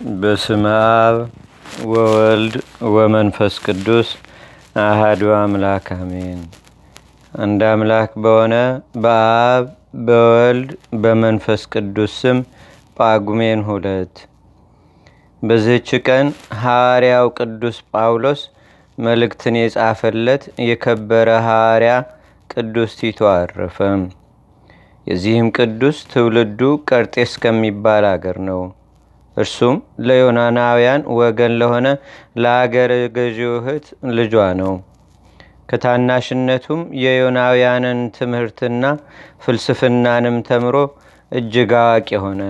በስመ አብ ወወልድ ወመንፈስ ቅዱስ አህዱ አምላክ አሜን። አንድ አምላክ በሆነ በአብ በወልድ በመንፈስ ቅዱስ ስም ጳጉሜን ሁለት በዚህች ቀን ሐዋርያው ቅዱስ ጳውሎስ መልእክትን የጻፈለት የከበረ ሐዋርያ ቅዱስ ቲቶ አረፈ። የዚህም ቅዱስ ትውልዱ ቀርጤስ ከሚባል አገር ነው። እርሱም ለዮናናውያን ወገን ለሆነ ለአገር ገዢው እህት ልጇ ነው። ከታናሽነቱም የዮናውያንን ትምህርትና ፍልስፍናንም ተምሮ እጅግ አዋቂ ሆነ።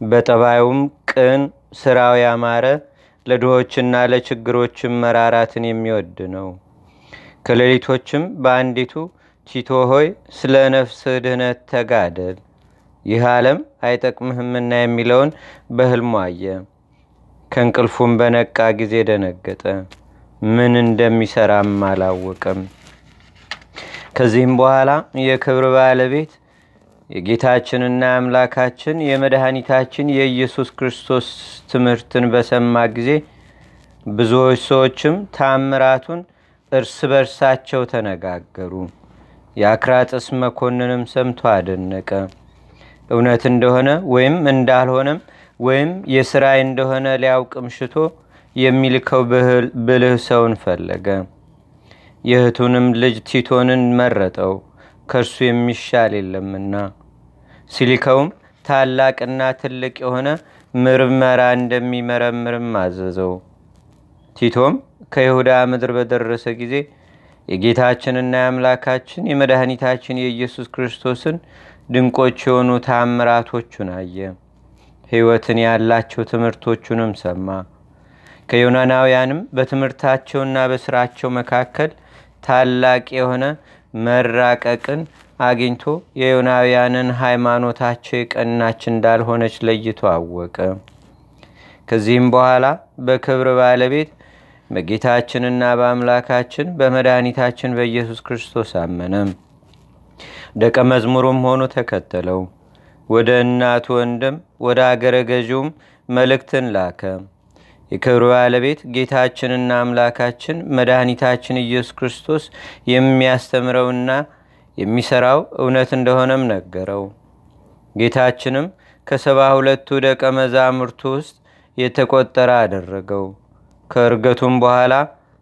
በጠባዩም ቅን፣ ስራው ያማረ፣ ለድሆችና ለችግሮችም መራራትን የሚወድ ነው። ከሌሊቶችም በአንዲቱ ቲቶ ሆይ ስለ ነፍስህ ድህነት ተጋደል፣ ይህ ዓለም አይጠቅምህምና የሚለውን በሕልሙ አየ። ከእንቅልፉም በነቃ ጊዜ ደነገጠ፣ ምን እንደሚሰራም አላወቀም። ከዚህም በኋላ የክብር ባለቤት የጌታችንና የአምላካችን የመድኃኒታችን የኢየሱስ ክርስቶስ ትምህርትን በሰማ ጊዜ ብዙዎች ሰዎችም ታምራቱን እርስ በርሳቸው ተነጋገሩ። የአክራጥስ መኮንንም ሰምቶ አደነቀ። እውነት እንደሆነ ወይም እንዳልሆነም ወይም የስራይ እንደሆነ ሊያውቅም ሽቶ የሚልከው ብልህ ሰውን ፈለገ። የእህቱንም ልጅ ቲቶንን መረጠው፣ ከእርሱ የሚሻል የለምና። ሲልከውም ታላቅና ትልቅ የሆነ ምርመራ እንደሚመረምርም አዘዘው። ቲቶም ከይሁዳ ምድር በደረሰ ጊዜ የጌታችንና የአምላካችን የመድኃኒታችን የኢየሱስ ክርስቶስን ድንቆች የሆኑ ታምራቶቹን አየ። ሕይወትን ያላቸው ትምህርቶቹንም ሰማ። ከዮናናውያንም በትምህርታቸውና በስራቸው መካከል ታላቅ የሆነ መራቀቅን አግኝቶ የዮናውያንን ሃይማኖታቸው የቀናች እንዳልሆነች ለይቶ አወቀ። ከዚህም በኋላ በክብር ባለቤት በጌታችንና በአምላካችን በመድኃኒታችን በኢየሱስ ክርስቶስ አመነ። ደቀ መዝሙሩም ሆኖ ተከተለው። ወደ እናቱ ወንድም ወደ አገረ ገዢውም መልእክትን ላከ። የክብር ባለቤት ጌታችንና አምላካችን መድኃኒታችን ኢየሱስ ክርስቶስ የሚያስተምረውና የሚሰራው እውነት እንደሆነም ነገረው። ጌታችንም ከሰባ ሁለቱ ደቀ መዛሙርቱ ውስጥ የተቆጠረ አደረገው። ከእርገቱም በኋላ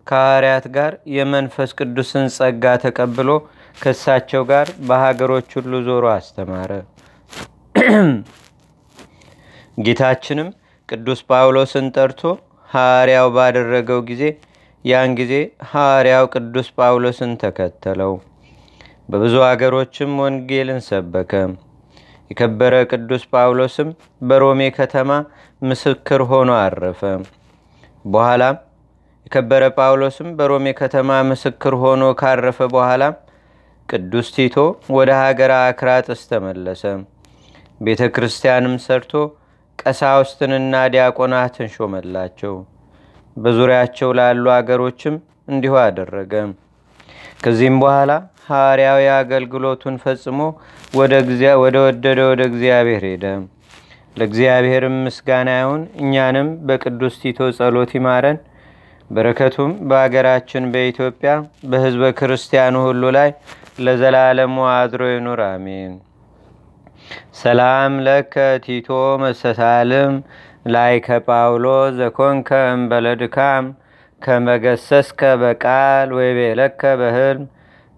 ከሐዋርያት ጋር የመንፈስ ቅዱስን ጸጋ ተቀብሎ ከእሳቸው ጋር በሀገሮች ሁሉ ዞሮ አስተማረ። ጌታችንም ቅዱስ ጳውሎስን ጠርቶ ሐዋርያው ባደረገው ጊዜ ያን ጊዜ ሐዋርያው ቅዱስ ጳውሎስን ተከተለው። በብዙ አገሮችም ወንጌልን ሰበከ። የከበረ ቅዱስ ጳውሎስም በሮሜ ከተማ ምስክር ሆኖ አረፈ። በኋላም የከበረ ጳውሎስም በሮሜ ከተማ ምስክር ሆኖ ካረፈ በኋላ ቅዱስ ቲቶ ወደ ሀገር አክራጥስ ተመለሰ። ቤተ ክርስቲያንም ሰርቶ ቀሳውስትንና ዲያቆናትን ሾመላቸው። በዙሪያቸው ላሉ አገሮችም እንዲሁ አደረገ። ከዚህም በኋላ ሐዋርያዊ አገልግሎቱን ፈጽሞ ወደ ወደደ ወደ እግዚአብሔር ሄደ። ለእግዚአብሔርም ምስጋና ይሁን። እኛንም በቅዱስ ቲቶ ጸሎት ይማረን። በረከቱም በአገራችን በኢትዮጵያ በሕዝበ ክርስቲያኑ ሁሉ ላይ ለዘላለሙ አድሮ ይኑር፣ አሜን። ሰላም ለከ ቲቶ መሰሳልም ላይ ከጳውሎ ዘኮንከ እምበለድካም ከመገሰስከ በቃል ወይ ቤለከ በህልም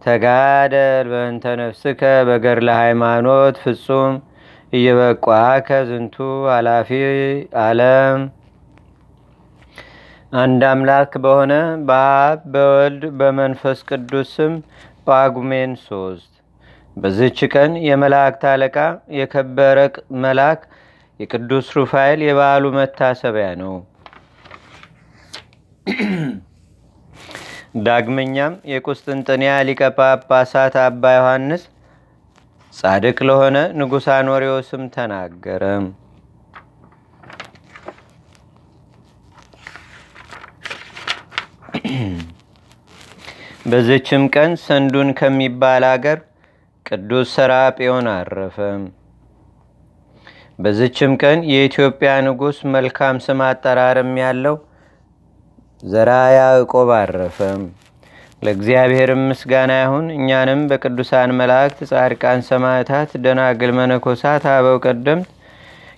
ተጋደል በእንተ ነፍስከ በገድለ ሃይማኖት ፍጹም እየበቋከ ዝንቱ ኃላፊ ዓለም። አንድ አምላክ በሆነ በአብ በወልድ በመንፈስ ቅዱስ ስም ጳጉሜን ሶስት በዝች ቀን የመላእክት አለቃ የከበረ መልአክ የቅዱስ ሩፋኤል የበዓሉ መታሰቢያ ነው። ዳግመኛም የቁስጥንጥንያ ሊቀ ጳጳሳት አባ ዮሐንስ ጻድቅ ለሆነ ንጉሥ አኖሬዎስም ተናገረ። በዝችም ቀን ሰንዱን ከሚባል አገር ቅዱስ ሰራጴዮን አረፈ። በዝችም ቀን የኢትዮጵያ ንጉሥ መልካም ስም አጠራርም ያለው ዘራ ያዕቆብ አረፈ። ለእግዚአብሔርም ምስጋና ይሁን። እኛንም በቅዱሳን መላእክት፣ ጻድቃን፣ ሰማዕታት፣ ደናግል፣ መነኮሳት፣ አበው ቀደምት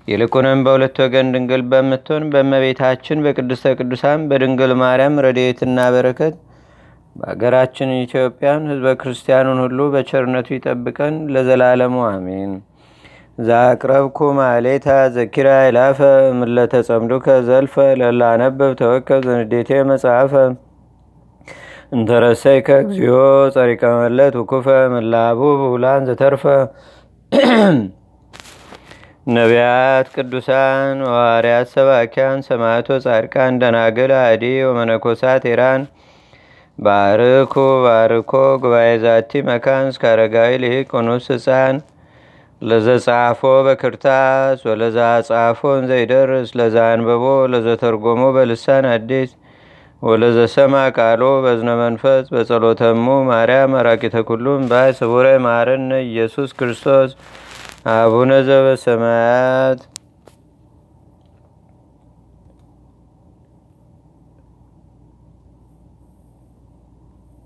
ይልቁንም በሁለት ወገን ድንግል በምትሆን በእመቤታችን በቅድስተ ቅዱሳን በድንግል ማርያም ረድኤትና በረከት በአገራችን ኢትዮጵያን ሕዝበ ክርስቲያኑን ሁሉ በቸርነቱ ይጠብቀን ለዘላለሙ አሜን። ዛቅረብኩ ማሌታ ዘኪራ ይላፈ ምለተጸምዱከ ዘልፈ ለላነበብ ተወከብ ዘንዴቴ መጽሐፈ። እንተረሰይከ እግዚኦ ጸሪቀ መለት ውኩፈ ምላቡ ብውላን ዘተርፈ። ነቢያት፣ ቅዱሳን፣ ሐዋርያት፣ ሰባኪያን፣ ሰማዕቶ፣ ጻድቃን፣ ደናግል፣ አዲ ወመነኮሳት ኢራን ባርኩ ባርኮ ጉባኤ ዛቲ መካን እስከ አረጋዊ ልሂቅ ቁኑስ ህፃን ለዘጻፎ በክርታስ ወለዛ ጻፎን ዘይደርስ ለዛ አንበቦ ለዘተርጎሞ በልሳን አዲስ። ወለዘሰማ ቃሎ በዝነ መንፈስ። በጸሎተሙ ማርያም አራቂተ ኩሉም ባይ ስቡረ ማረነ ኢየሱስ ክርስቶስ። አቡነ ዘበሰማያት